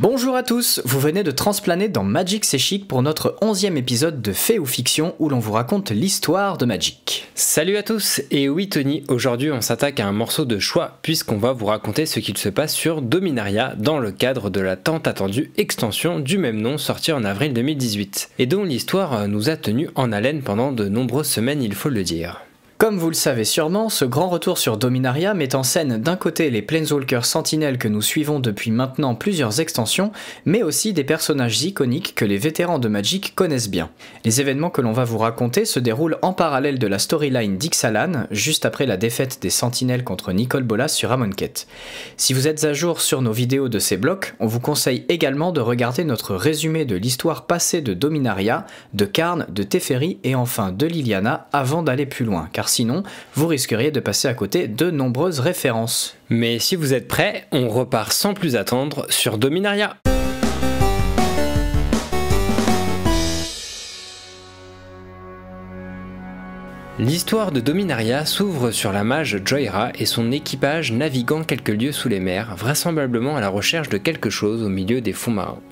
Bonjour à tous, vous venez de transplaner dans Magic C'est Chic pour notre onzième épisode de Fait ou Fiction où l'on vous raconte l'histoire de Magic. Salut à tous, et oui Tony, aujourd'hui on s'attaque à un morceau de choix puisqu'on va vous raconter ce qu'il se passe sur Dominaria dans le cadre de la tant attendue extension du même nom sortie en avril 2018 et dont l'histoire nous a tenu en haleine pendant de nombreuses semaines il faut le dire. Comme vous le savez sûrement, ce grand retour sur Dominaria met en scène d'un côté les Planeswalkers Sentinelles que nous suivons depuis maintenant plusieurs extensions, mais aussi des personnages iconiques que les vétérans de Magic connaissent bien. Les événements que l'on va vous raconter se déroulent en parallèle de la storyline d'Ixalan, juste après la défaite des Sentinelles contre Nicole Bolas sur Amonkhet. Si vous êtes à jour sur nos vidéos de ces blocs, on vous conseille également de regarder notre résumé de l'histoire passée de Dominaria, de Karn, de Teferi et enfin de Liliana avant d'aller plus loin, sinon vous risqueriez de passer à côté de nombreuses références. Mais si vous êtes prêts, on repart sans plus attendre sur Dominaria. L'histoire de Dominaria s'ouvre sur la mage Joyra et son équipage naviguant quelques lieues sous les mers, vraisemblablement à la recherche de quelque chose au milieu des fonds marins.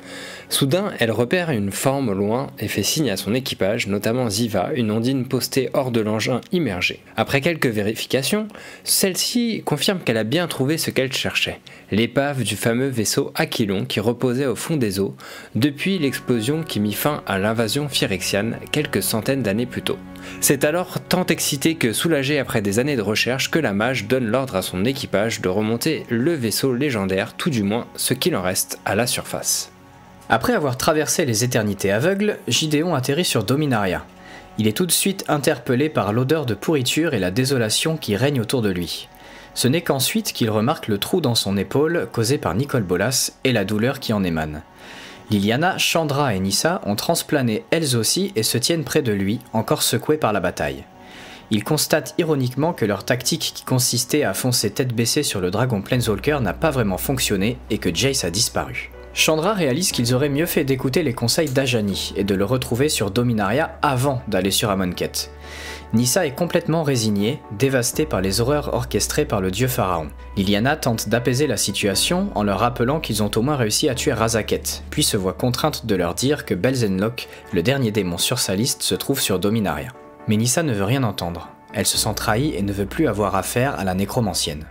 Soudain, elle repère une forme loin et fait signe à son équipage, notamment Ziva, une ondine postée hors de l'engin immergé. Après quelques vérifications, celle-ci confirme qu'elle a bien trouvé ce qu'elle cherchait, l'épave du fameux vaisseau Aquilon qui reposait au fond des eaux depuis l'explosion qui mit fin à l'invasion phyrexiane quelques centaines d'années plus tôt. C'est alors tant excité que soulagé après des années de recherche que la mage donne l'ordre à son équipage de remonter le vaisseau légendaire, tout du moins ce qu'il en reste, à la surface. Après avoir traversé les éternités aveugles, Gideon atterrit sur Dominaria. Il est tout de suite interpellé par l'odeur de pourriture et la désolation qui règne autour de lui. Ce n'est qu'ensuite qu'il remarque le trou dans son épaule causé par Nicole Bolas et la douleur qui en émane. Liliana, Chandra et Nissa ont transplané elles aussi et se tiennent près de lui, encore secouées par la bataille. Il constate ironiquement que leur tactique qui consistait à foncer tête baissée sur le dragon Planeswalker n'a pas vraiment fonctionné et que Jace a disparu. Chandra réalise qu'ils auraient mieux fait d'écouter les conseils d'Ajani et de le retrouver sur Dominaria avant d'aller sur Amonkhet. Nissa est complètement résignée, dévastée par les horreurs orchestrées par le dieu pharaon. Liliana tente d'apaiser la situation en leur rappelant qu'ils ont au moins réussi à tuer Razaket, puis se voit contrainte de leur dire que Belzenlock, le dernier démon sur sa liste, se trouve sur Dominaria. Mais Nissa ne veut rien entendre. Elle se sent trahie et ne veut plus avoir affaire à la nécromancienne.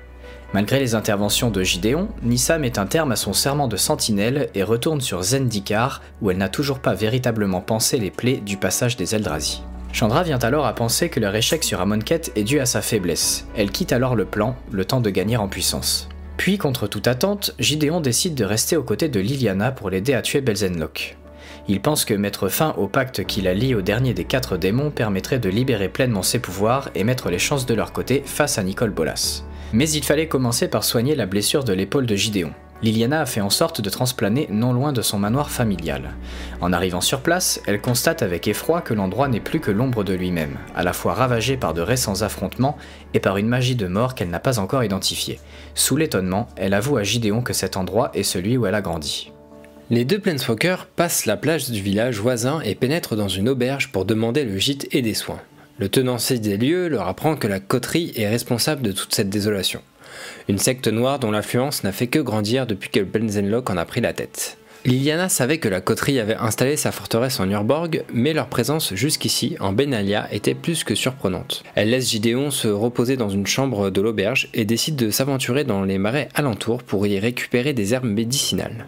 Malgré les interventions de Gideon, Nissa met un terme à son serment de sentinelle et retourne sur Zendikar où elle n'a toujours pas véritablement pensé les plaies du passage des Eldrazi. Chandra vient alors à penser que leur échec sur Amonkhet est dû à sa faiblesse. Elle quitte alors le plan, le temps de gagner en puissance. Puis, contre toute attente, Gideon décide de rester aux côtés de Liliana pour l'aider à tuer Belzenlock. Il pense que mettre fin au pacte qui la lie au dernier des quatre démons permettrait de libérer pleinement ses pouvoirs et mettre les chances de leur côté face à Nicole Bolas. Mais il fallait commencer par soigner la blessure de l'épaule de Gideon. Liliana a fait en sorte de transplaner non loin de son manoir familial. En arrivant sur place, elle constate avec effroi que l'endroit n'est plus que l'ombre de lui-même, à la fois ravagé par de récents affrontements et par une magie de mort qu'elle n'a pas encore identifiée. Sous l'étonnement, elle avoue à Gideon que cet endroit est celui où elle a grandi. Les deux Planeswalkers passent la plage du village voisin et pénètrent dans une auberge pour demander le gîte et des soins. Le tenancier des lieux leur apprend que la coterie est responsable de toute cette désolation. Une secte noire dont l'influence n'a fait que grandir depuis que Benzenlock en a pris la tête. Liliana savait que la coterie avait installé sa forteresse en Urborg, mais leur présence jusqu'ici, en Benalia, était plus que surprenante. Elle laisse Gideon se reposer dans une chambre de l'auberge et décide de s'aventurer dans les marais alentours pour y récupérer des herbes médicinales.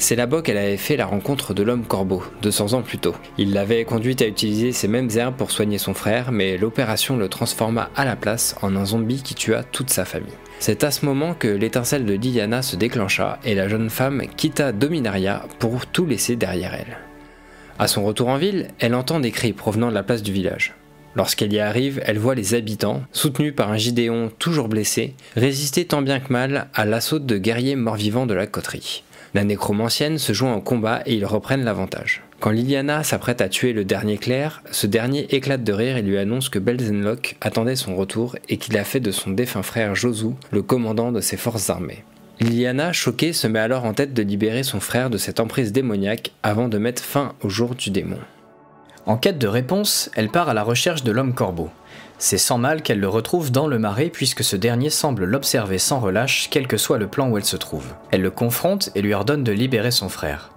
C'est là-bas qu'elle avait fait la rencontre de l'homme corbeau, 200 ans plus tôt. Il l'avait conduite à utiliser ces mêmes herbes pour soigner son frère, mais l'opération le transforma à la place en un zombie qui tua toute sa famille. C'est à ce moment que l'étincelle de Diana se déclencha et la jeune femme quitta Dominaria pour tout laisser derrière elle. À son retour en ville, elle entend des cris provenant de la place du village. Lorsqu'elle y arrive, elle voit les habitants, soutenus par un Gidéon toujours blessé, résister tant bien que mal à l'assaut de guerriers morts-vivants de la coterie. La nécromancienne se joint au combat et ils reprennent l'avantage. Quand Liliana s'apprête à tuer le dernier clerc, ce dernier éclate de rire et lui annonce que Belzenlock attendait son retour et qu'il a fait de son défunt frère Josu le commandant de ses forces armées. Liliana, choquée, se met alors en tête de libérer son frère de cette emprise démoniaque avant de mettre fin au jour du démon. En quête de réponse, elle part à la recherche de l'homme corbeau. C'est sans mal qu'elle le retrouve dans le marais puisque ce dernier semble l'observer sans relâche quel que soit le plan où elle se trouve. Elle le confronte et lui ordonne de libérer son frère.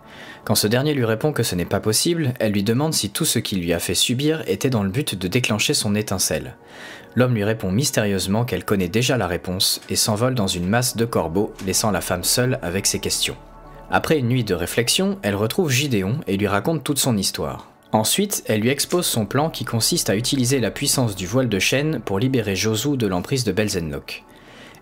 Quand ce dernier lui répond que ce n'est pas possible, elle lui demande si tout ce qu'il lui a fait subir était dans le but de déclencher son étincelle. L'homme lui répond mystérieusement qu'elle connaît déjà la réponse et s'envole dans une masse de corbeaux, laissant la femme seule avec ses questions. Après une nuit de réflexion, elle retrouve Gideon et lui raconte toute son histoire. Ensuite, elle lui expose son plan qui consiste à utiliser la puissance du voile de chêne pour libérer Josu de l'emprise de Belzenlock.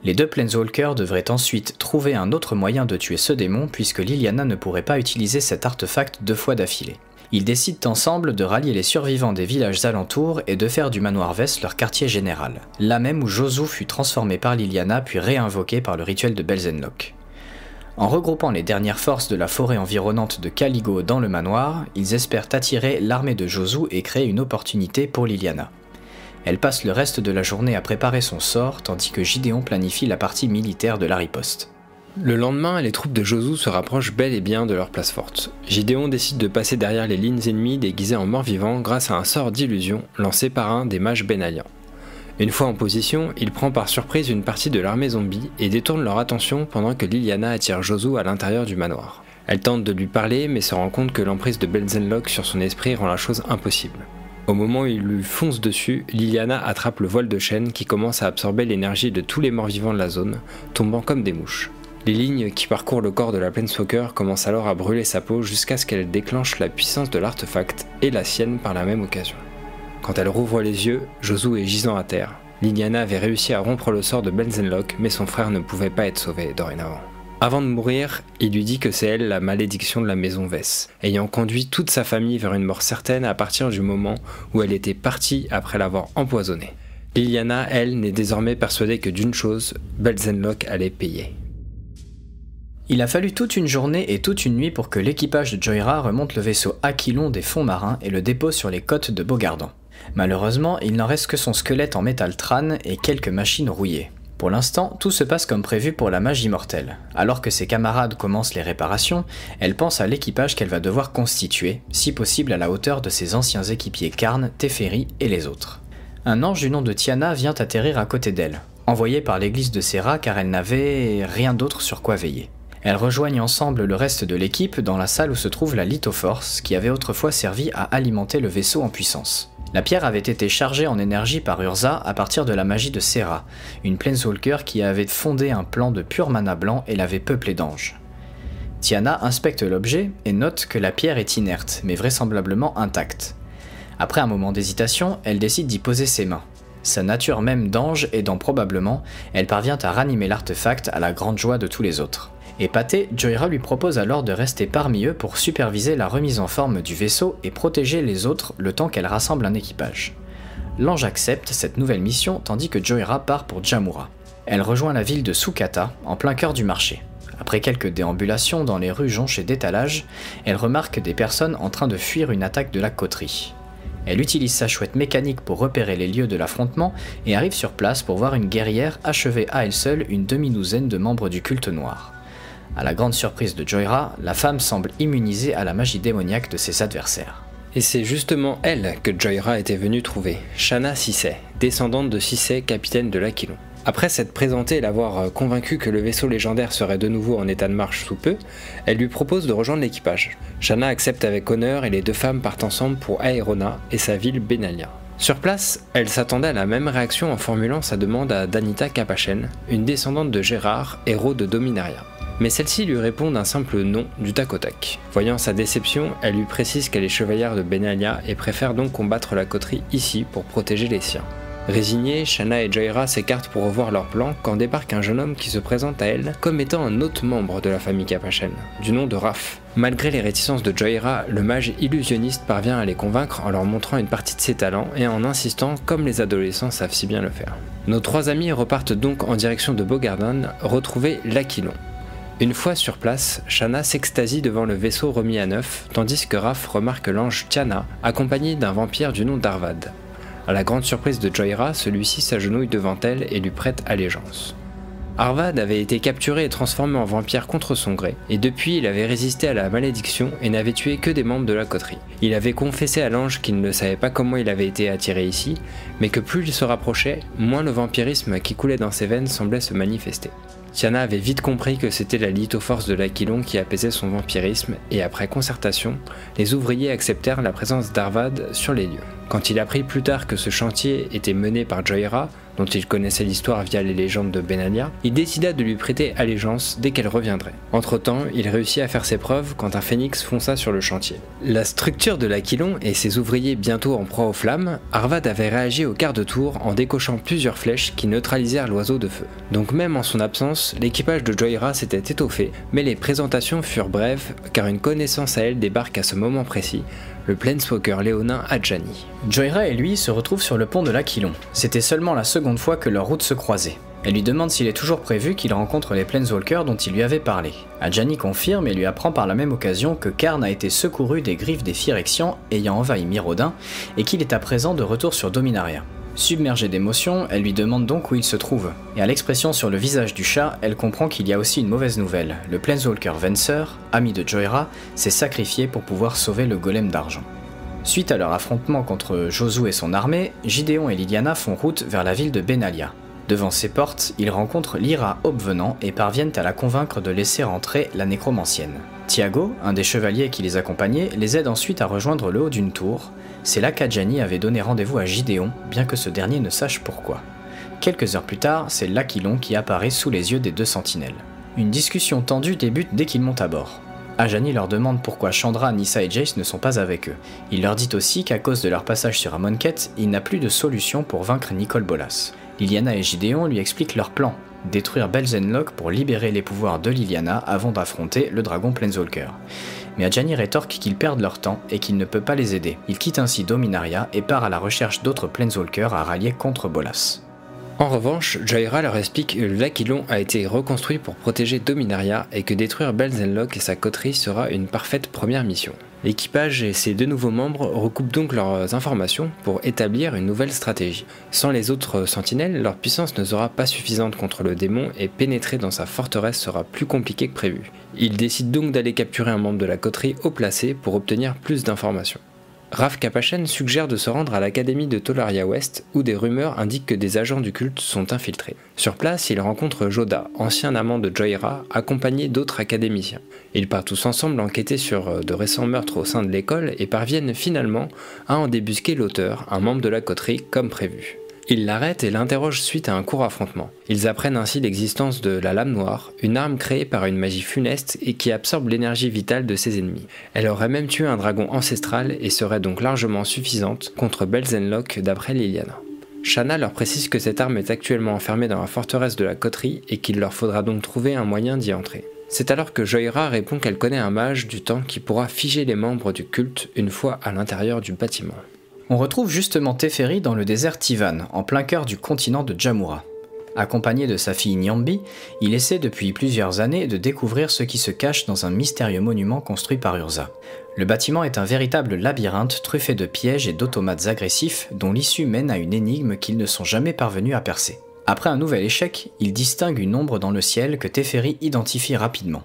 Les deux Planeswalkers devraient ensuite trouver un autre moyen de tuer ce démon puisque Liliana ne pourrait pas utiliser cet artefact deux fois d'affilée. Ils décident ensemble de rallier les survivants des villages alentours et de faire du manoir Vess leur quartier général, là même où Josu fut transformé par Liliana puis réinvoqué par le rituel de Belzenlock. En regroupant les dernières forces de la forêt environnante de Caligo dans le manoir, ils espèrent attirer l'armée de Josu et créer une opportunité pour Liliana. Elle passe le reste de la journée à préparer son sort tandis que Gideon planifie la partie militaire de la riposte. Le lendemain, les troupes de Josu se rapprochent bel et bien de leur place forte. Gideon décide de passer derrière les lignes ennemies déguisées en morts-vivants grâce à un sort d'illusion lancé par un des mages bénaliens. Une fois en position, il prend par surprise une partie de l'armée zombie et détourne leur attention pendant que Liliana attire Josu à l'intérieur du manoir. Elle tente de lui parler mais se rend compte que l'emprise de Belzenlock sur son esprit rend la chose impossible. Au moment où il lui fonce dessus, Liliana attrape le voile de chêne qui commence à absorber l'énergie de tous les morts vivants de la zone, tombant comme des mouches. Les lignes qui parcourent le corps de la Planeswalker commencent alors à brûler sa peau jusqu'à ce qu'elle déclenche la puissance de l'artefact et la sienne par la même occasion. Quand elle rouvre les yeux, Josu est gisant à terre. Liliana avait réussi à rompre le sort de Benzenlock, mais son frère ne pouvait pas être sauvé dorénavant. Avant de mourir, il lui dit que c'est elle la malédiction de la maison Vess, ayant conduit toute sa famille vers une mort certaine à partir du moment où elle était partie après l'avoir empoisonnée. Liliana, elle, n'est désormais persuadée que d'une chose, Belzenlock allait payer. Il a fallu toute une journée et toute une nuit pour que l'équipage de Joyra remonte le vaisseau Aquilon des fonds marins et le dépose sur les côtes de Bogardan. Malheureusement, il n'en reste que son squelette en métal trane et quelques machines rouillées. Pour l'instant, tout se passe comme prévu pour la magie mortelle. Alors que ses camarades commencent les réparations, elle pense à l'équipage qu'elle va devoir constituer, si possible à la hauteur de ses anciens équipiers Karn, Teferi et les autres. Un ange du nom de Tiana vient atterrir à côté d'elle, envoyé par l'église de Serra car elle n'avait rien d'autre sur quoi veiller. Elles rejoignent ensemble le reste de l'équipe dans la salle où se trouve la Lithoforce, qui avait autrefois servi à alimenter le vaisseau en puissance. La pierre avait été chargée en énergie par Urza à partir de la magie de Serra, une Planeswalker qui avait fondé un plan de pur mana blanc et l'avait peuplé d'anges. Tiana inspecte l'objet et note que la pierre est inerte, mais vraisemblablement intacte. Après un moment d'hésitation, elle décide d'y poser ses mains. Sa nature même d'ange aidant probablement, elle parvient à ranimer l'artefact à la grande joie de tous les autres. Épaté, Joyra lui propose alors de rester parmi eux pour superviser la remise en forme du vaisseau et protéger les autres le temps qu'elle rassemble un équipage. L'ange accepte cette nouvelle mission tandis que Joyra part pour Jamura. Elle rejoint la ville de Sukata, en plein cœur du marché. Après quelques déambulations dans les rues jonchées d'étalages, elle remarque des personnes en train de fuir une attaque de la coterie. Elle utilise sa chouette mécanique pour repérer les lieux de l'affrontement et arrive sur place pour voir une guerrière achever à elle seule une demi-douzaine de membres du culte noir. À la grande surprise de Joyra, la femme semble immunisée à la magie démoniaque de ses adversaires. Et c'est justement elle que Joyra était venue trouver, Shana Sisei, descendante de Sisei, capitaine de l'Aquilon. Après s'être présentée et l'avoir euh, convaincue que le vaisseau légendaire serait de nouveau en état de marche sous peu, elle lui propose de rejoindre l'équipage. Shana accepte avec honneur et les deux femmes partent ensemble pour Aerona et sa ville Benalia. Sur place, elle s'attendait à la même réaction en formulant sa demande à Danita Capachen, une descendante de Gérard, héros de Dominaria mais celle-ci lui répond d'un simple non du tac au. Voyant sa déception, elle lui précise qu'elle est chevalière de Benalia et préfère donc combattre la coterie ici pour protéger les siens. Résignée, Shanna et Jaira s'écartent pour revoir leur plan quand débarque un jeune homme qui se présente à elle comme étant un autre membre de la famille Capachen, du nom de Raph. Malgré les réticences de Jaira, le mage illusionniste parvient à les convaincre en leur montrant une partie de ses talents et en insistant comme les adolescents savent si bien le faire. Nos trois amis repartent donc en direction de Bogardan, retrouver l'Aquilon, une fois sur place, Shana s'extasie devant le vaisseau remis à neuf, tandis que Raph remarque l'ange Tiana, accompagné d'un vampire du nom d'Arvad. À la grande surprise de Joyra, celui-ci s'agenouille devant elle et lui prête allégeance. Arvad avait été capturé et transformé en vampire contre son gré, et depuis il avait résisté à la malédiction et n'avait tué que des membres de la coterie. Il avait confessé à l'ange qu'il ne savait pas comment il avait été attiré ici, mais que plus il se rapprochait, moins le vampirisme qui coulait dans ses veines semblait se manifester. Tiana avait vite compris que c'était la lithoforce de l'Aquilon qui apaisait son vampirisme, et après concertation, les ouvriers acceptèrent la présence d'Arvad sur les lieux. Quand il apprit plus tard que ce chantier était mené par Joyra, dont il connaissait l'histoire via les légendes de Benalia, il décida de lui prêter allégeance dès qu'elle reviendrait. Entre-temps, il réussit à faire ses preuves quand un phénix fonça sur le chantier. La structure de l'Aquilon et ses ouvriers bientôt en proie aux flammes, Arvad avait réagi au quart de tour en décochant plusieurs flèches qui neutralisèrent l'oiseau de feu. Donc même en son absence, l'équipage de Joyra s'était étoffé, mais les présentations furent brèves car une connaissance à elle débarque à ce moment précis, le Planeswalker léonin Adjani. Joyra et lui se retrouvent sur le pont de l'Aquilon. C'était seulement la seconde fois que leurs routes se croisaient. Elle lui demande s'il est toujours prévu qu'il rencontre les Planeswalkers dont il lui avait parlé. Adjani confirme et lui apprend par la même occasion que Karn a été secouru des griffes des Phyrexians ayant envahi Mirodin et qu'il est à présent de retour sur Dominaria. Submergée d'émotion, elle lui demande donc où il se trouve. Et à l'expression sur le visage du chat, elle comprend qu'il y a aussi une mauvaise nouvelle. Le Planeswalker Venser, ami de Joyra, s'est sacrifié pour pouvoir sauver le golem d'argent. Suite à leur affrontement contre Josu et son armée, Gideon et Liliana font route vers la ville de Benalia. Devant ses portes, ils rencontrent Lyra Obvenant et parviennent à la convaincre de laisser entrer la nécromancienne. Tiago, un des chevaliers qui les accompagnait, les aide ensuite à rejoindre le haut d'une tour, c'est là qu'Adjani avait donné rendez-vous à Gideon, bien que ce dernier ne sache pourquoi. Quelques heures plus tard, c'est l'Aquilon qui apparaît sous les yeux des deux sentinelles. Une discussion tendue débute dès qu'ils montent à bord. Ajani leur demande pourquoi Chandra, Nissa et Jace ne sont pas avec eux. Il leur dit aussi qu'à cause de leur passage sur Amonkhet, il n'a plus de solution pour vaincre Nicole Bolas. Liliana et Gideon lui expliquent leur plan, détruire Belzenlock pour libérer les pouvoirs de Liliana avant d'affronter le dragon Planeswalker mais Adjani rétorque qu'ils perdent leur temps et qu'il ne peut pas les aider. Il quitte ainsi Dominaria et part à la recherche d'autres Planeswalkers à rallier contre Bolas. En revanche, Jaira leur explique que l'Aquilon a été reconstruit pour protéger Dominaria et que détruire Belzenlock et sa coterie sera une parfaite première mission. L'équipage et ses deux nouveaux membres recoupent donc leurs informations pour établir une nouvelle stratégie. Sans les autres sentinelles, leur puissance ne sera pas suffisante contre le démon et pénétrer dans sa forteresse sera plus compliqué que prévu. Ils décident donc d'aller capturer un membre de la coterie haut placé pour obtenir plus d'informations. Raf Kapachen suggère de se rendre à l'académie de Tolaria West où des rumeurs indiquent que des agents du culte sont infiltrés. Sur place, il rencontre Joda, ancien amant de Joyra, accompagné d'autres académiciens. Ils partent tous ensemble enquêter sur euh, de récents meurtres au sein de l'école et parviennent finalement à en débusquer l'auteur, un membre de la coterie, comme prévu. Ils l'arrêtent et l'interrogent suite à un court affrontement. Ils apprennent ainsi l'existence de la lame noire, une arme créée par une magie funeste et qui absorbe l'énergie vitale de ses ennemis. Elle aurait même tué un dragon ancestral et serait donc largement suffisante contre Belzenlock d'après Liliana. Shanna leur précise que cette arme est actuellement enfermée dans la forteresse de la coterie et qu'il leur faudra donc trouver un moyen d'y entrer. C'est alors que Joyra répond qu'elle connaît un mage du temps qui pourra figer les membres du culte une fois à l'intérieur du bâtiment. On retrouve justement Teferi dans le désert Tivan, en plein cœur du continent de Jamura. Accompagné de sa fille Nyambi, il essaie depuis plusieurs années de découvrir ce qui se cache dans un mystérieux monument construit par Urza. Le bâtiment est un véritable labyrinthe truffé de pièges et d'automates agressifs dont l'issue mène à une énigme qu'ils ne sont jamais parvenus à percer. Après un nouvel échec, il distingue une ombre dans le ciel que Teferi identifie rapidement.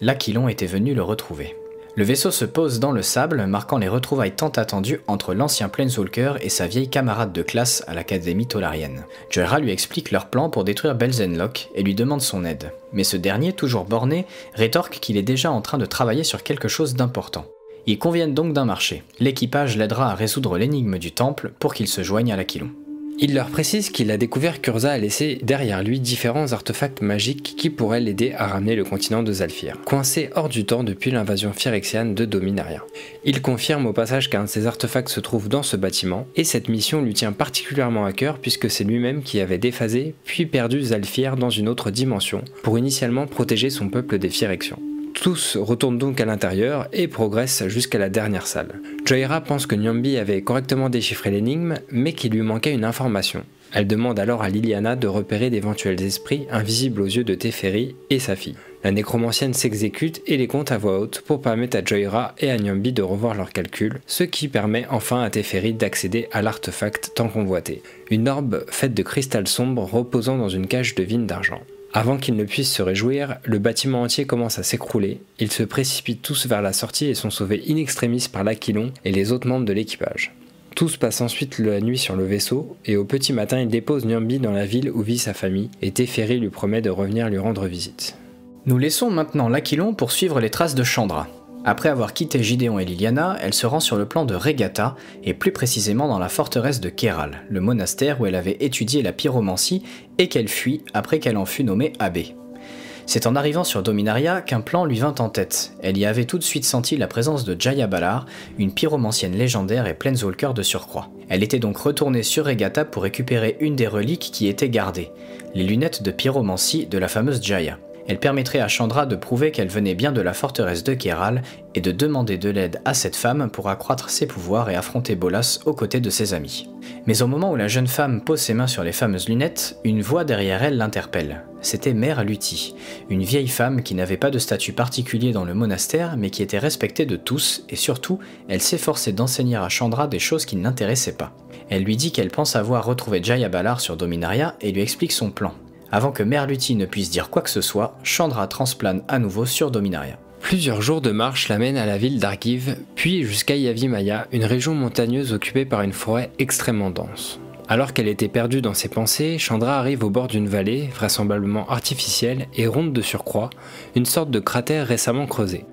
L'Aquilon était venu le retrouver. Le vaisseau se pose dans le sable, marquant les retrouvailles tant attendues entre l'ancien Planeswalker et sa vieille camarade de classe à l'Académie Tolarienne. Joera lui explique leur plan pour détruire Belzenlock et lui demande son aide. Mais ce dernier, toujours borné, rétorque qu'il est déjà en train de travailler sur quelque chose d'important. Ils conviennent donc d'un marché. L'équipage l'aidera à résoudre l'énigme du temple pour qu'il se joigne à l'Aquilon. Il leur précise qu'il a découvert qu'Urza a laissé derrière lui différents artefacts magiques qui pourraient l'aider à ramener le continent de Zalfir, coincé hors du temps depuis l'invasion phyrexiane de Dominaria. Il confirme au passage qu'un de ces artefacts se trouve dans ce bâtiment, et cette mission lui tient particulièrement à cœur puisque c'est lui-même qui avait déphasé puis perdu Zalfir dans une autre dimension, pour initialement protéger son peuple des Phyrexians. Tous retournent donc à l'intérieur et progressent jusqu'à la dernière salle. Joyra pense que Nyambi avait correctement déchiffré l'énigme, mais qu'il lui manquait une information. Elle demande alors à Liliana de repérer d'éventuels esprits invisibles aux yeux de Teferi et sa fille. La nécromancienne s'exécute et les compte à voix haute pour permettre à Joyra et à Nyambi de revoir leurs calculs, ce qui permet enfin à Teferi d'accéder à l'artefact tant convoité. Une orbe faite de cristal sombre reposant dans une cage de vine d'argent. Avant qu'ils ne puissent se réjouir, le bâtiment entier commence à s'écrouler. Ils se précipitent tous vers la sortie et sont sauvés in extremis par l'Aquilon et les autres membres de l'équipage. Tous passent ensuite la nuit sur le vaisseau, et au petit matin, il dépose Nyambi dans la ville où vit sa famille, et Teferi lui promet de revenir lui rendre visite. Nous laissons maintenant l'Aquilon pour suivre les traces de Chandra. Après avoir quitté Gideon et Liliana, elle se rend sur le plan de Regatta, et plus précisément dans la forteresse de Kéral, le monastère où elle avait étudié la pyromancie et qu'elle fuit après qu'elle en fut nommée abbé. C'est en arrivant sur Dominaria qu'un plan lui vint en tête. Elle y avait tout de suite senti la présence de Jaya Balar, une pyromancienne légendaire et planeswalker de surcroît. Elle était donc retournée sur Regatta pour récupérer une des reliques qui étaient gardées, les lunettes de pyromancie de la fameuse Jaya. Elle permettrait à Chandra de prouver qu'elle venait bien de la forteresse de Kéral et de demander de l'aide à cette femme pour accroître ses pouvoirs et affronter Bolas aux côtés de ses amis. Mais au moment où la jeune femme pose ses mains sur les fameuses lunettes, une voix derrière elle l'interpelle. C'était Mère Luthi, une vieille femme qui n'avait pas de statut particulier dans le monastère mais qui était respectée de tous et surtout, elle s'efforçait d'enseigner à Chandra des choses qui ne l'intéressaient pas. Elle lui dit qu'elle pense avoir retrouvé Jaya Balar sur Dominaria et lui explique son plan. Avant que Merluti ne puisse dire quoi que ce soit, Chandra transplane à nouveau sur Dominaria. Plusieurs jours de marche l'amènent à la ville d'Argiv, puis jusqu'à Yavimaya, une région montagneuse occupée par une forêt extrêmement dense. Alors qu'elle était perdue dans ses pensées, Chandra arrive au bord d'une vallée, vraisemblablement artificielle et ronde de surcroît, une sorte de cratère récemment creusé.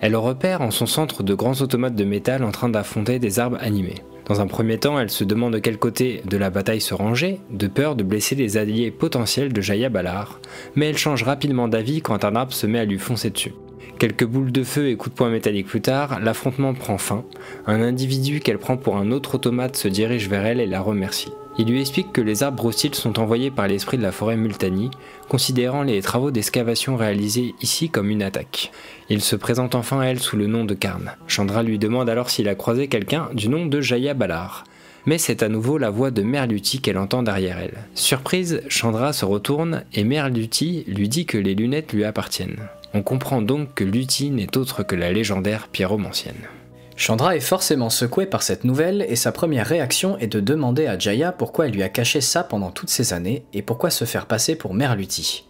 Elle repère en son centre de grands automates de métal en train d'affronter des arbres animés. Dans un premier temps, elle se demande de quel côté de la bataille se ranger, de peur de blesser les alliés potentiels de Jaya Balar, mais elle change rapidement d'avis quand un arbre se met à lui foncer dessus. Quelques boules de feu et coups de poing métalliques plus tard, l'affrontement prend fin. Un individu qu'elle prend pour un autre automate se dirige vers elle et la remercie. Il lui explique que les arbres hostiles sont envoyés par l'esprit de la forêt Multani, considérant les travaux d'excavation réalisés ici comme une attaque. Il se présente enfin à elle sous le nom de Karn. Chandra lui demande alors s'il a croisé quelqu'un du nom de Jaya Balar. Mais c'est à nouveau la voix de Merluti qu'elle entend derrière elle. Surprise, Chandra se retourne et Merluti lui dit que les lunettes lui appartiennent. On comprend donc que Luti n'est autre que la légendaire pyromancienne. Chandra est forcément secouée par cette nouvelle et sa première réaction est de demander à Jaya pourquoi elle lui a caché ça pendant toutes ces années et pourquoi se faire passer pour Merluti.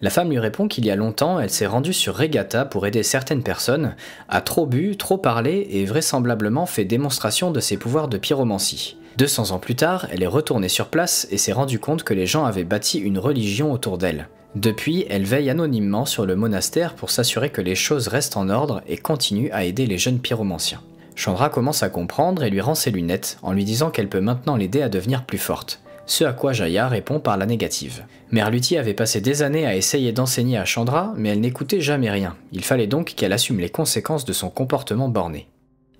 La femme lui répond qu'il y a longtemps, elle s'est rendue sur Regatta pour aider certaines personnes, a trop bu, trop parlé et vraisemblablement fait démonstration de ses pouvoirs de pyromancie. 200 ans plus tard, elle est retournée sur place et s'est rendue compte que les gens avaient bâti une religion autour d'elle. Depuis, elle veille anonymement sur le monastère pour s'assurer que les choses restent en ordre et continue à aider les jeunes pyromanciens. Chandra commence à comprendre et lui rend ses lunettes en lui disant qu'elle peut maintenant l'aider à devenir plus forte. Ce à quoi Jaya répond par la négative. Merluti avait passé des années à essayer d'enseigner à Chandra, mais elle n'écoutait jamais rien. Il fallait donc qu'elle assume les conséquences de son comportement borné.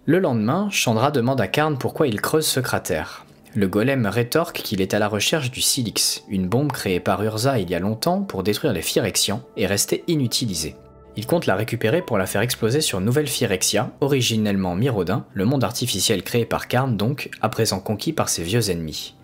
Le lendemain, Chandra demande à Karn pourquoi il creuse ce cratère. Le golem rétorque qu'il est à la recherche du Silix, une bombe créée par Urza il y a longtemps pour détruire les Phyrexians et restée inutilisée. Il compte la récupérer pour la faire exploser sur Nouvelle Phyrexia, originellement Mirodin, le monde artificiel créé par Karn donc, à présent conquis par ses vieux ennemis.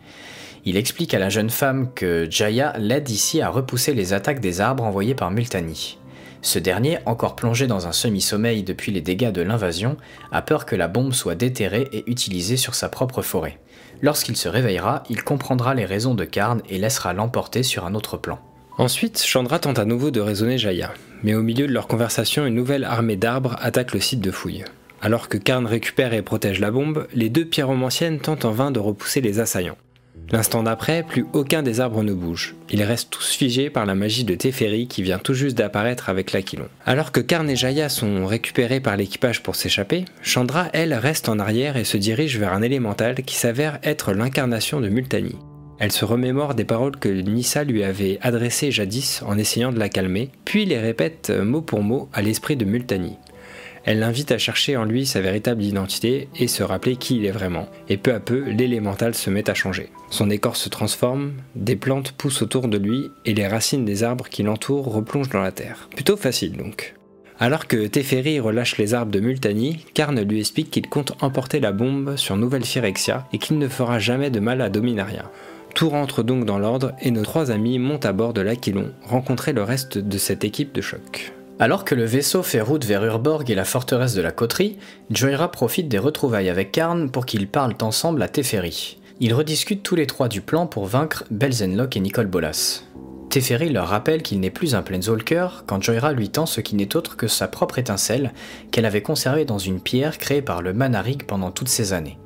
Il explique à la jeune femme que Jaya l'aide ici à repousser les attaques des arbres envoyés par Multani. Ce dernier, encore plongé dans un semi-sommeil depuis les dégâts de l'invasion, a peur que la bombe soit déterrée et utilisée sur sa propre forêt. Lorsqu'il se réveillera, il comprendra les raisons de Karn et laissera l'emporter sur un autre plan. Ensuite, Chandra tente à nouveau de raisonner Jaya, mais au milieu de leur conversation, une nouvelle armée d'arbres attaque le site de fouille. Alors que Karn récupère et protège la bombe, les deux pyromanciennes tentent en vain de repousser les assaillants. L'instant d'après, plus aucun des arbres ne bouge. Ils restent tous figés par la magie de Teferi qui vient tout juste d'apparaître avec l'Aquilon. Alors que Karn et Jaya sont récupérés par l'équipage pour s'échapper, Chandra, elle, reste en arrière et se dirige vers un élémental qui s'avère être l'incarnation de Multani. Elle se remémore des paroles que Nissa lui avait adressées jadis en essayant de la calmer, puis les répète mot pour mot à l'esprit de Multani. Elle l'invite à chercher en lui sa véritable identité et se rappeler qui il est vraiment. Et peu à peu, l'élémental se met à changer. Son écorce se transforme, des plantes poussent autour de lui et les racines des arbres qui l'entourent replongent dans la terre. Plutôt facile donc. Alors que Teferi relâche les arbres de Multani, Karn lui explique qu'il compte emporter la bombe sur Nouvelle Phyrexia et qu'il ne fera jamais de mal à Dominaria. Tout rentre donc dans l'ordre et nos trois amis montent à bord de l'Aquilon, rencontrer le reste de cette équipe de choc. Alors que le vaisseau fait route vers Urborg et la forteresse de la coterie, Joyra profite des retrouvailles avec Karn pour qu'ils parlent ensemble à Teferi. Ils rediscutent tous les trois du plan pour vaincre Belzenlock et Nicole Bolas. Teferi leur rappelle qu'il n'est plus un Planeswalker quand Joyra lui tend ce qui n'est autre que sa propre étincelle qu'elle avait conservée dans une pierre créée par le Manarig pendant toutes ces années.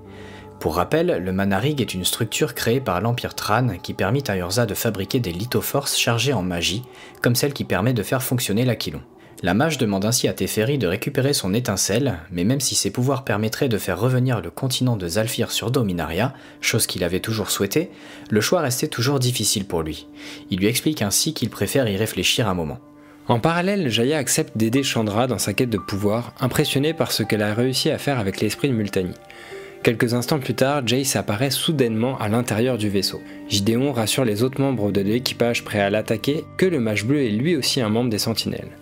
Pour rappel, le Manarig est une structure créée par l'Empire Tran qui permet à Urza de fabriquer des lithoforces chargées en magie, comme celle qui permet de faire fonctionner l'Aquilon. La mage demande ainsi à Teferi de récupérer son étincelle, mais même si ses pouvoirs permettraient de faire revenir le continent de Zalfir sur Dominaria, chose qu'il avait toujours souhaité, le choix restait toujours difficile pour lui. Il lui explique ainsi qu'il préfère y réfléchir un moment. En parallèle, Jaya accepte d'aider Chandra dans sa quête de pouvoir, impressionnée par ce qu'elle a réussi à faire avec l'esprit de Multani. Quelques instants plus tard, Jace apparaît soudainement à l'intérieur du vaisseau. Gideon rassure les autres membres de l'équipage prêts à l'attaquer que le mage bleu est lui aussi un membre des sentinelles.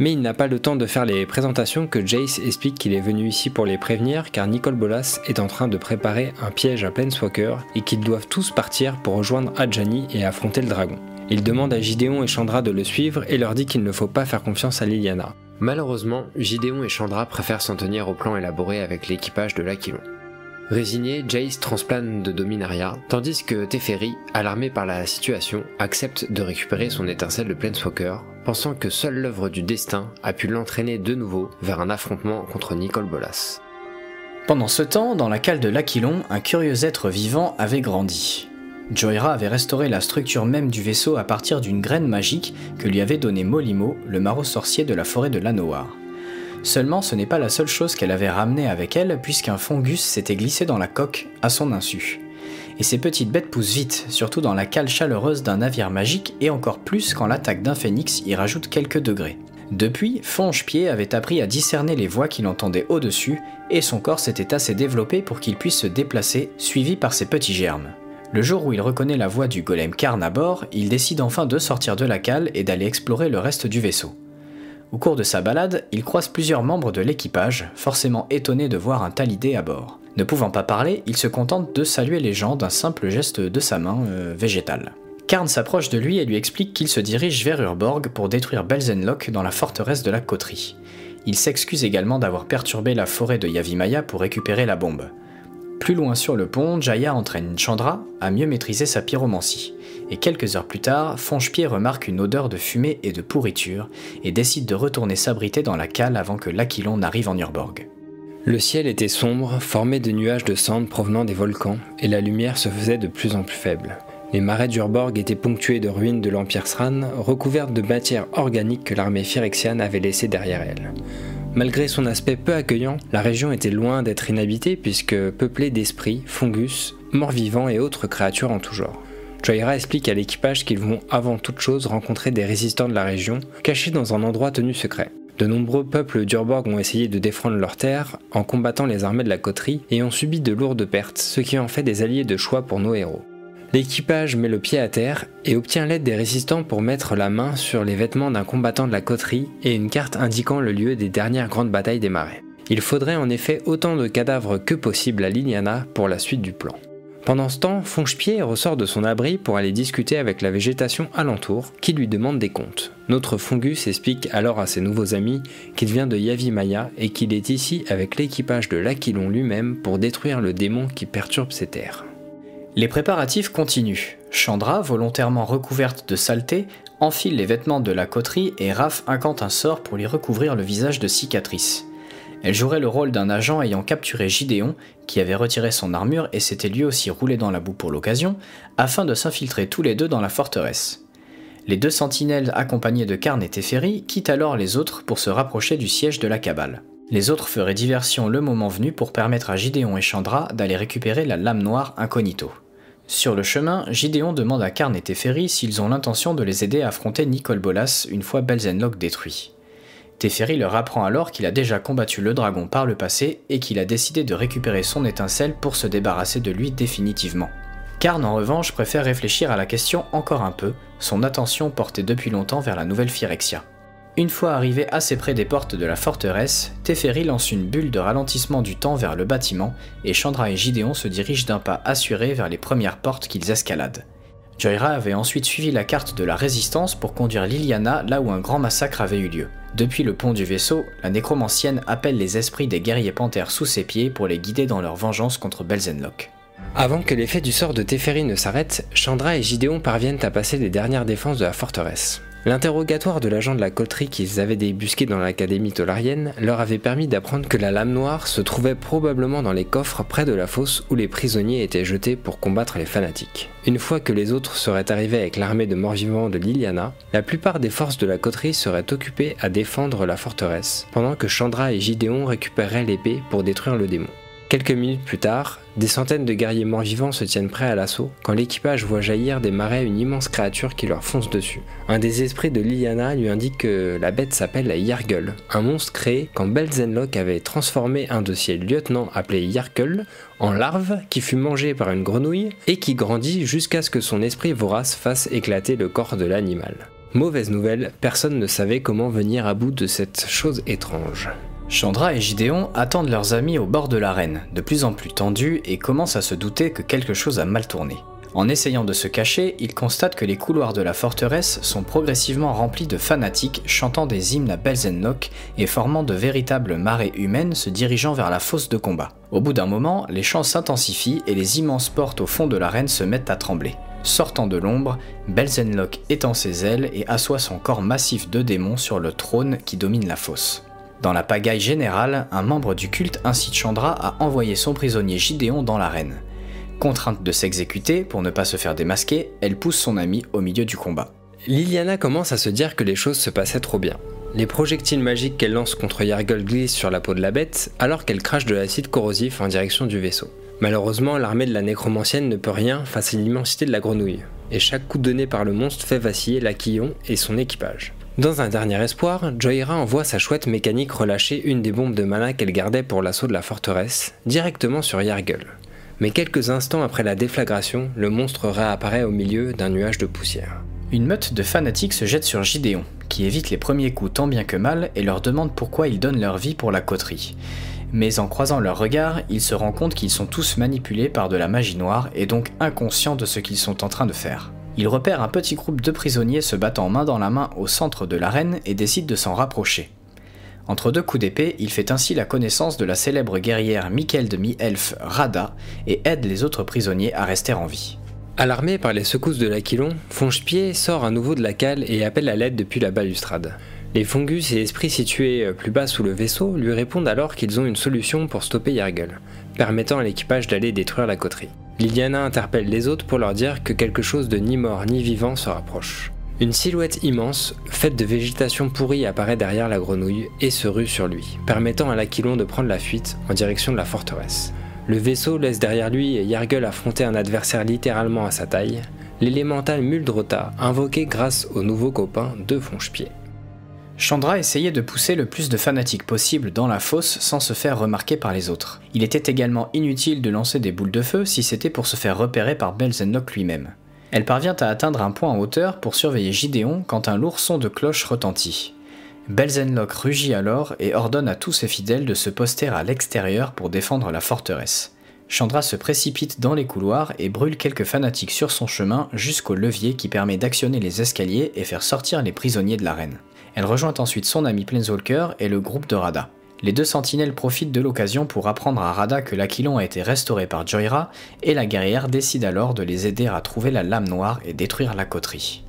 Mais il n'a pas le temps de faire les présentations que Jace explique qu'il est venu ici pour les prévenir car Nicole Bolas est en train de préparer un piège à Planeswalker et qu'ils doivent tous partir pour rejoindre Adjani et affronter le dragon. Il demande à Gideon et Chandra de le suivre et leur dit qu'il ne faut pas faire confiance à Liliana. Malheureusement, Gideon et Chandra préfèrent s'en tenir au plan élaboré avec l'équipage de l'Aquilon. Résigné, Jace transplane de Dominaria, tandis que Teferi, alarmé par la situation, accepte de récupérer son étincelle de Planeswalker, pensant que seule l'œuvre du destin a pu l'entraîner de nouveau vers un affrontement contre Nicole Bolas. Pendant ce temps, dans la cale de l'Aquilon, un curieux être vivant avait grandi. Joyra avait restauré la structure même du vaisseau à partir d'une graine magique que lui avait donnée Molimo, le maraud sorcier de la forêt de l'Anoar. Seulement, ce n'est pas la seule chose qu'elle avait ramenée avec elle, puisqu'un fungus s'était glissé dans la coque à son insu. Et ces petites bêtes poussent vite, surtout dans la cale chaleureuse d'un navire magique, et encore plus quand l'attaque d'un phénix y rajoute quelques degrés. Depuis, Fonge-Pied avait appris à discerner les voix qu'il entendait au-dessus, et son corps s'était assez développé pour qu'il puisse se déplacer, suivi par ses petits germes. Le jour où il reconnaît la voix du golem Karn à bord, il décide enfin de sortir de la cale et d'aller explorer le reste du vaisseau. Au cours de sa balade, il croise plusieurs membres de l'équipage, forcément étonnés de voir un tal idée à bord. Ne pouvant pas parler, il se contente de saluer les gens d'un simple geste de sa main euh, végétale. Karn s'approche de lui et lui explique qu'il se dirige vers Urborg pour détruire Belzenlock dans la forteresse de la coterie. Il s'excuse également d'avoir perturbé la forêt de Yavimaya pour récupérer la bombe. Plus loin sur le pont, Jaya entraîne Chandra à mieux maîtriser sa pyromancie. Et quelques heures plus tard, Fongepied remarque une odeur de fumée et de pourriture et décide de retourner s'abriter dans la cale avant que l'Aquilon n'arrive en Urborg. Le ciel était sombre, formé de nuages de cendres provenant des volcans, et la lumière se faisait de plus en plus faible. Les marais d'Urborg étaient ponctués de ruines de l'Empire Sran, recouvertes de matière organique que l'armée phyrexiane avait laissées derrière elle. Malgré son aspect peu accueillant, la région était loin d'être inhabitée puisque peuplée d'esprits, fungus, morts-vivants et autres créatures en tout genre. Joyra explique à l'équipage qu'ils vont avant toute chose rencontrer des résistants de la région, cachés dans un endroit tenu secret. De nombreux peuples d'Urborg ont essayé de défendre leurs terres en combattant les armées de la coterie et ont subi de lourdes pertes, ce qui en fait des alliés de choix pour nos héros. L'équipage met le pied à terre et obtient l'aide des résistants pour mettre la main sur les vêtements d'un combattant de la coterie et une carte indiquant le lieu des dernières grandes batailles des marais. Il faudrait en effet autant de cadavres que possible à Liliana pour la suite du plan. Pendant ce temps, Fongepied ressort de son abri pour aller discuter avec la végétation alentour, qui lui demande des comptes. Notre Fungus explique alors à ses nouveaux amis qu'il vient de Yavimaya et qu'il est ici avec l'équipage de l'Aquilon lui-même pour détruire le démon qui perturbe ses terres. Les préparatifs continuent. Chandra, volontairement recouverte de saleté, enfile les vêtements de la coterie et Raph incante un sort pour lui recouvrir le visage de cicatrices. Elle jouerait le rôle d'un agent ayant capturé Gideon, qui avait retiré son armure et s'était lui aussi roulé dans la boue pour l'occasion, afin de s'infiltrer tous les deux dans la forteresse. Les deux sentinelles accompagnés de Karn et Teferi quittent alors les autres pour se rapprocher du siège de la cabale. Les autres feraient diversion le moment venu pour permettre à Gideon et Chandra d'aller récupérer la lame noire incognito. Sur le chemin, Gideon demande à Karn et Teferi s'ils ont l'intention de les aider à affronter Nicole Bolas une fois Belzenlock détruit. Teferi leur apprend alors qu'il a déjà combattu le dragon par le passé et qu'il a décidé de récupérer son étincelle pour se débarrasser de lui définitivement. Karn en revanche préfère réfléchir à la question encore un peu, son attention portée depuis longtemps vers la nouvelle Phyrexia. Une fois arrivé assez près des portes de la forteresse, Teferi lance une bulle de ralentissement du temps vers le bâtiment et Chandra et Gideon se dirigent d'un pas assuré vers les premières portes qu'ils escaladent. Joyra avait ensuite suivi la carte de la résistance pour conduire Liliana là où un grand massacre avait eu lieu. Depuis le pont du vaisseau, la nécromancienne appelle les esprits des guerriers panthères sous ses pieds pour les guider dans leur vengeance contre Belzenlock. Avant que l'effet du sort de Teferi ne s'arrête, Chandra et Gideon parviennent à passer les dernières défenses de la forteresse. L'interrogatoire de l'agent de la coterie qu'ils avaient débusqué dans l'académie tolarienne leur avait permis d'apprendre que la lame noire se trouvait probablement dans les coffres près de la fosse où les prisonniers étaient jetés pour combattre les fanatiques. Une fois que les autres seraient arrivés avec l'armée de morts-vivants de Liliana, la plupart des forces de la coterie seraient occupées à défendre la forteresse, pendant que Chandra et Gideon récupéreraient l'épée pour détruire le démon. Quelques minutes plus tard, des centaines de guerriers morts-vivants se tiennent prêts à l'assaut quand l'équipage voit jaillir des marais une immense créature qui leur fonce dessus. Un des esprits de Liliana lui indique que la bête s'appelle la Yargul, un monstre créé quand Belzenlock avait transformé un de ses lieutenants appelé Yarkul en larve qui fut mangé par une grenouille et qui grandit jusqu'à ce que son esprit vorace fasse éclater le corps de l'animal. Mauvaise nouvelle, personne ne savait comment venir à bout de cette chose étrange. Chandra et Gideon attendent leurs amis au bord de l'arène, de plus en plus tendus, et commencent à se douter que quelque chose a mal tourné. En essayant de se cacher, ils constatent que les couloirs de la forteresse sont progressivement remplis de fanatiques chantant des hymnes à Belzenlock et formant de véritables marées humaines se dirigeant vers la fosse de combat. Au bout d'un moment, les chants s'intensifient et les immenses portes au fond de l'arène se mettent à trembler. Sortant de l'ombre, Belzenlock étend ses ailes et assoit son corps massif de démons sur le trône qui domine la fosse. Dans la pagaille générale, un membre du culte incite Chandra à envoyer son prisonnier Gideon dans l'arène. Contrainte de s'exécuter pour ne pas se faire démasquer, elle pousse son ami au milieu du combat. Liliana commence à se dire que les choses se passaient trop bien. Les projectiles magiques qu'elle lance contre Yargol glissent sur la peau de la bête, alors qu'elle crache de l'acide corrosif en direction du vaisseau. Malheureusement, l'armée de la nécromancienne ne peut rien face à l'immensité de la grenouille, et chaque coup donné par le monstre fait vaciller l'Aquillon et son équipage. Dans un dernier espoir, Joyra envoie sa chouette mécanique relâcher une des bombes de mana qu'elle gardait pour l'assaut de la forteresse, directement sur Yargul. Mais quelques instants après la déflagration, le monstre réapparaît au milieu d'un nuage de poussière. Une meute de fanatiques se jette sur Gideon, qui évite les premiers coups tant bien que mal et leur demande pourquoi ils donnent leur vie pour la coterie. Mais en croisant leurs regards, il se rend compte qu'ils sont tous manipulés par de la magie noire et donc inconscients de ce qu'ils sont en train de faire. Il repère un petit groupe de prisonniers se battant main dans la main au centre de l'arène et décide de s'en rapprocher. Entre deux coups d'épée, il fait ainsi la connaissance de la célèbre guerrière Mikel de Mi-Elfe Rada et aide les autres prisonniers à rester en vie. Alarmé par les secousses de l'Aquilon, Fongepied sort à nouveau de la cale et appelle à l'aide depuis la balustrade. Les fungus et esprits situés plus bas sous le vaisseau lui répondent alors qu'ils ont une solution pour stopper Yargul, permettant à l'équipage d'aller détruire la coterie. Liliana interpelle les autres pour leur dire que quelque chose de ni mort ni vivant se rapproche. Une silhouette immense, faite de végétation pourrie, apparaît derrière la grenouille et se rue sur lui, permettant à l'Aquilon de prendre la fuite en direction de la forteresse. Le vaisseau laisse derrière lui Yargul affronter un adversaire littéralement à sa taille, l'élémental Muldrota, invoqué grâce au nouveau copain de Fonchepied. Chandra essayait de pousser le plus de fanatiques possible dans la fosse sans se faire remarquer par les autres. Il était également inutile de lancer des boules de feu si c'était pour se faire repérer par Belzenlock lui-même. Elle parvient à atteindre un point en hauteur pour surveiller Gideon quand un lourd son de cloche retentit. Belzenlock rugit alors et ordonne à tous ses fidèles de se poster à l'extérieur pour défendre la forteresse. Chandra se précipite dans les couloirs et brûle quelques fanatiques sur son chemin jusqu'au levier qui permet d'actionner les escaliers et faire sortir les prisonniers de l'arène. Elle rejoint ensuite son ami Planeswalker et le groupe de Rada. Les deux sentinelles profitent de l'occasion pour apprendre à Rada que l'Aquilon a été restauré par Joyra, et la guerrière décide alors de les aider à trouver la lame noire et détruire la coterie.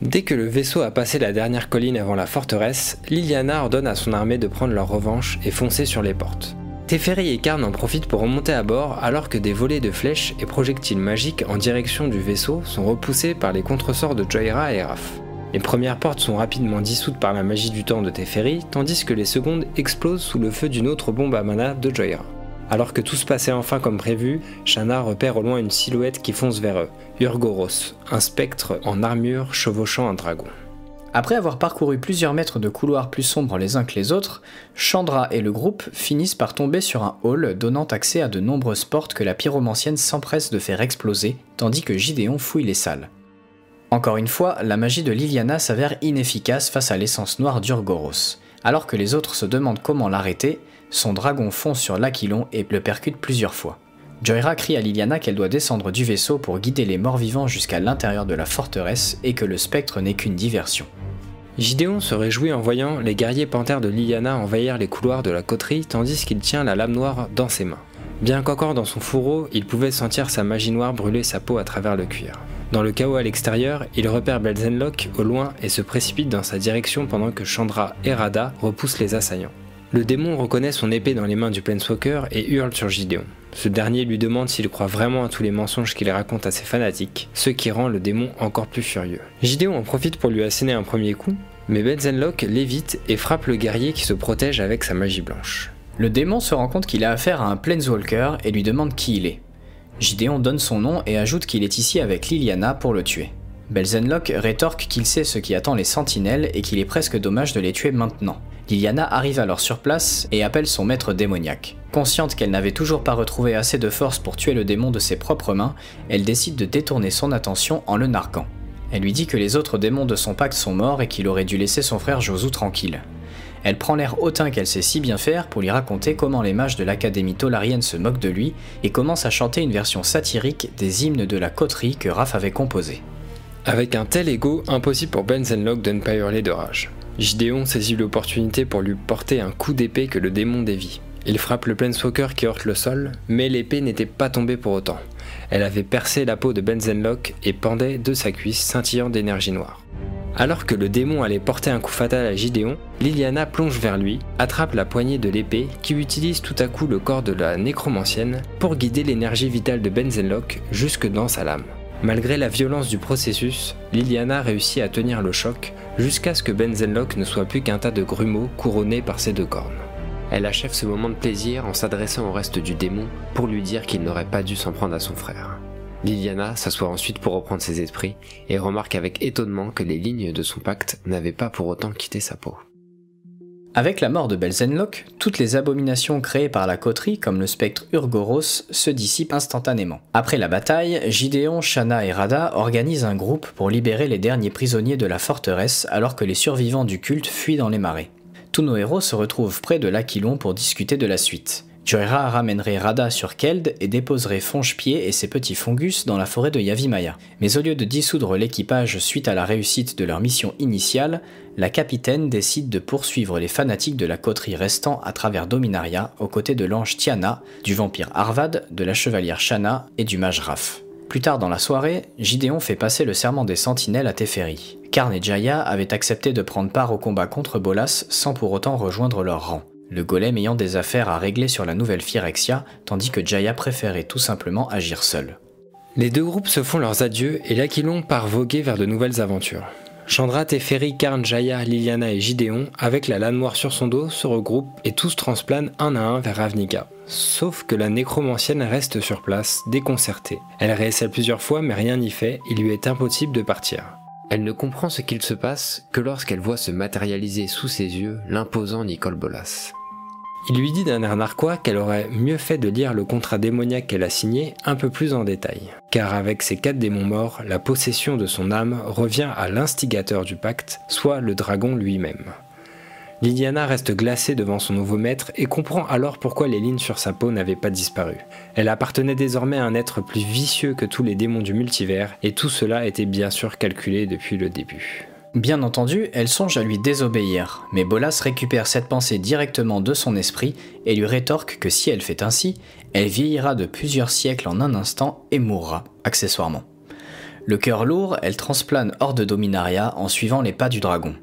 Dès que le vaisseau a passé la dernière colline avant la forteresse, Liliana ordonne à son armée de prendre leur revanche et foncer sur les portes. Teferi et Karn en profitent pour remonter à bord alors que des volets de flèches et projectiles magiques en direction du vaisseau sont repoussés par les contresorts de Joyra et Raph. Les premières portes sont rapidement dissoutes par la magie du temps de Teferi, tandis que les secondes explosent sous le feu d'une autre bombe à mana de Joyra. Alors que tout se passait enfin comme prévu, Shana repère au loin une silhouette qui fonce vers eux, Urgoros, un spectre en armure chevauchant un dragon. Après avoir parcouru plusieurs mètres de couloirs plus sombres les uns que les autres, Chandra et le groupe finissent par tomber sur un hall donnant accès à de nombreuses portes que la pyromancienne s'empresse de faire exploser, tandis que Gideon fouille les salles. Encore une fois, la magie de Liliana s'avère inefficace face à l'essence noire d'Urgoros. Alors que les autres se demandent comment l'arrêter, son dragon fonce sur l'Aquilon et le percute plusieurs fois. Joyra crie à Liliana qu'elle doit descendre du vaisseau pour guider les morts-vivants jusqu'à l'intérieur de la forteresse et que le spectre n'est qu'une diversion. Gideon se réjouit en voyant les guerriers panthères de Liliana envahir les couloirs de la coterie tandis qu'il tient la lame noire dans ses mains. Bien qu'encore dans son fourreau, il pouvait sentir sa magie noire brûler sa peau à travers le cuir. Dans le chaos à l'extérieur, il repère Belzenlock au loin et se précipite dans sa direction pendant que Chandra et Rada repoussent les assaillants. Le démon reconnaît son épée dans les mains du Planeswalker et hurle sur Gideon. Ce dernier lui demande s'il croit vraiment à tous les mensonges qu'il raconte à ses fanatiques, ce qui rend le démon encore plus furieux. Gideon en profite pour lui asséner un premier coup, mais Benzenlock l'évite et frappe le guerrier qui se protège avec sa magie blanche. Le démon se rend compte qu'il a affaire à un Planeswalker et lui demande qui il est. Gideon donne son nom et ajoute qu'il est ici avec Liliana pour le tuer. Belzenlock rétorque qu'il sait ce qui attend les sentinelles et qu'il est presque dommage de les tuer maintenant. Liliana arrive alors sur place et appelle son maître démoniaque. Consciente qu'elle n'avait toujours pas retrouvé assez de force pour tuer le démon de ses propres mains, elle décide de détourner son attention en le narquant. Elle lui dit que les autres démons de son pacte sont morts et qu'il aurait dû laisser son frère Josu tranquille. Elle prend l'air hautain qu'elle sait si bien faire pour lui raconter comment les mages de l'Académie tolarienne se moquent de lui et commence à chanter une version satirique des hymnes de la coterie que Raph avait composé. Avec un tel ego, impossible pour Benzenlock de ne pas hurler de rage. Gideon saisit l'opportunité pour lui porter un coup d'épée que le démon dévie. Il frappe le Planeswalker qui heurte le sol, mais l'épée n'était pas tombée pour autant. Elle avait percé la peau de Benzenlock et pendait de sa cuisse scintillant d'énergie noire. Alors que le démon allait porter un coup fatal à Gideon, Liliana plonge vers lui, attrape la poignée de l'épée qui utilise tout à coup le corps de la nécromancienne pour guider l'énergie vitale de Benzenlock jusque dans sa lame. Malgré la violence du processus, Liliana réussit à tenir le choc jusqu'à ce que Benzenlock ne soit plus qu'un tas de grumeaux couronnés par ses deux cornes. Elle achève ce moment de plaisir en s'adressant au reste du démon pour lui dire qu'il n'aurait pas dû s'en prendre à son frère. Liliana s'assoit ensuite pour reprendre ses esprits et remarque avec étonnement que les lignes de son pacte n'avaient pas pour autant quitté sa peau. Avec la mort de Belzenlock, toutes les abominations créées par la coterie, comme le spectre Urgoros, se dissipent instantanément. Après la bataille, Gideon, Shana et Rada organisent un groupe pour libérer les derniers prisonniers de la forteresse alors que les survivants du culte fuient dans les marais. Tous nos héros se retrouvent près de l'Aquilon pour discuter de la suite. Joira ramènerait Rada sur Keld et déposerait Fonge-Pied et ses petits Fongus dans la forêt de Yavimaya. Mais au lieu de dissoudre l'équipage suite à la réussite de leur mission initiale, la capitaine décide de poursuivre les fanatiques de la coterie restant à travers Dominaria aux côtés de l'ange Tiana, du vampire Arvad, de la chevalière Shana et du mage. Plus tard dans la soirée, Gideon fait passer le serment des sentinelles à Teferi. Karn et Jaya avaient accepté de prendre part au combat contre Bolas sans pour autant rejoindre leur rang le golem ayant des affaires à régler sur la nouvelle Phyrexia, tandis que Jaya préférait tout simplement agir seul. Les deux groupes se font leurs adieux et l'Aquilon part voguer vers de nouvelles aventures. Chandra, Teferi, Karn, Jaya, Liliana et Gideon, avec la lame noire sur son dos, se regroupent et tous transplanent un à un vers Ravnica. Sauf que la nécromancienne reste sur place, déconcertée. Elle réessaie plusieurs fois mais rien n'y fait, il lui est impossible de partir. Elle ne comprend ce qu'il se passe que lorsqu'elle voit se matérialiser sous ses yeux l'imposant Nicole Bolas. Il lui dit d'un air narquois qu'elle aurait mieux fait de lire le contrat démoniaque qu'elle a signé un peu plus en détail, car avec ses quatre démons morts, la possession de son âme revient à l'instigateur du pacte, soit le dragon lui-même. Lydiana reste glacée devant son nouveau maître et comprend alors pourquoi les lignes sur sa peau n'avaient pas disparu. Elle appartenait désormais à un être plus vicieux que tous les démons du multivers, et tout cela était bien sûr calculé depuis le début. Bien entendu, elle songe à lui désobéir, mais Bolas récupère cette pensée directement de son esprit et lui rétorque que si elle fait ainsi, elle vieillira de plusieurs siècles en un instant et mourra, accessoirement. Le cœur lourd, elle transplane hors de Dominaria en suivant les pas du dragon.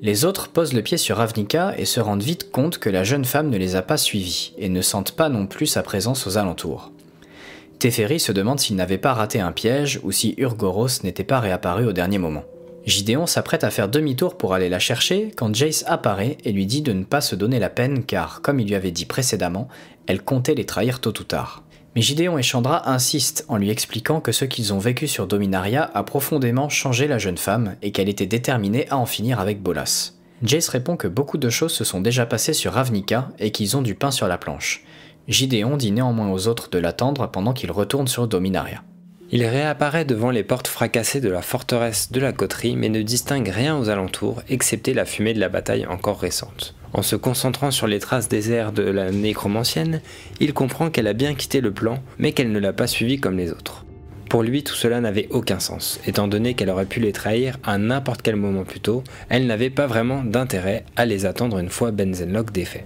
Les autres posent le pied sur Ravnica et se rendent vite compte que la jeune femme ne les a pas suivis et ne sentent pas non plus sa présence aux alentours. Teferi se demande s'il n'avait pas raté un piège ou si Urgoros n'était pas réapparu au dernier moment. Gideon s'apprête à faire demi-tour pour aller la chercher quand Jace apparaît et lui dit de ne pas se donner la peine car, comme il lui avait dit précédemment, elle comptait les trahir tôt ou tard. Mais Gideon et Chandra insistent en lui expliquant que ce qu'ils ont vécu sur Dominaria a profondément changé la jeune femme et qu'elle était déterminée à en finir avec Bolas. Jace répond que beaucoup de choses se sont déjà passées sur Ravnica et qu'ils ont du pain sur la planche. Gideon dit néanmoins aux autres de l'attendre pendant qu'il retourne sur Dominaria. Il réapparaît devant les portes fracassées de la forteresse de la coterie mais ne distingue rien aux alentours excepté la fumée de la bataille encore récente. En se concentrant sur les traces désertes de la nécromancienne, il comprend qu'elle a bien quitté le plan mais qu'elle ne l'a pas suivi comme les autres. Pour lui, tout cela n'avait aucun sens, étant donné qu'elle aurait pu les trahir à n'importe quel moment plus tôt, elle n'avait pas vraiment d'intérêt à les attendre une fois Benzenlock défait.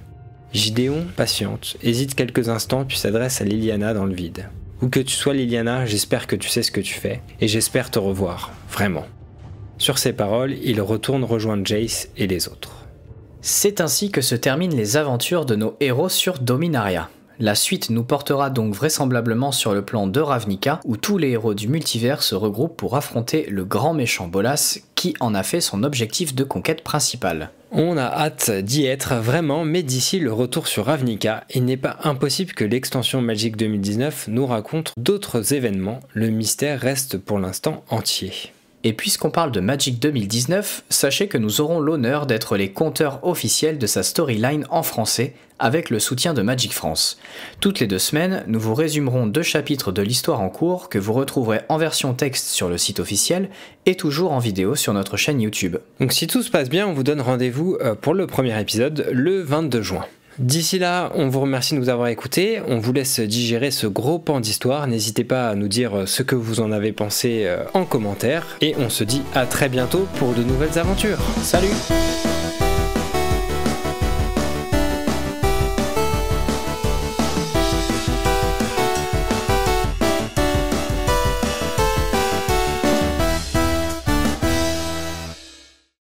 Gideon patiente, hésite quelques instants puis s'adresse à Liliana dans le vide. Où que tu sois Liliana, j'espère que tu sais ce que tu fais, et j'espère te revoir, vraiment. Sur ces paroles, il retourne rejoindre Jace et les autres. C'est ainsi que se terminent les aventures de nos héros sur Dominaria. La suite nous portera donc vraisemblablement sur le plan de Ravnica, où tous les héros du multivers se regroupent pour affronter le grand méchant Bolas, qui en a fait son objectif de conquête principal. On a hâte d'y être vraiment, mais d'ici le retour sur Ravnica, il n'est pas impossible que l'extension Magic 2019 nous raconte d'autres événements, le mystère reste pour l'instant entier. Et puisqu'on parle de Magic 2019, sachez que nous aurons l'honneur d'être les compteurs officiels de sa storyline en français, avec le soutien de Magic France. Toutes les deux semaines, nous vous résumerons deux chapitres de l'histoire en cours que vous retrouverez en version texte sur le site officiel et toujours en vidéo sur notre chaîne YouTube. Donc si tout se passe bien, on vous donne rendez-vous euh, pour le premier épisode le 22 juin. D'ici là, on vous remercie de nous avoir écoutés. On vous laisse digérer ce gros pan d'histoire. N'hésitez pas à nous dire ce que vous en avez pensé euh, en commentaire. Et on se dit à très bientôt pour de nouvelles aventures. Salut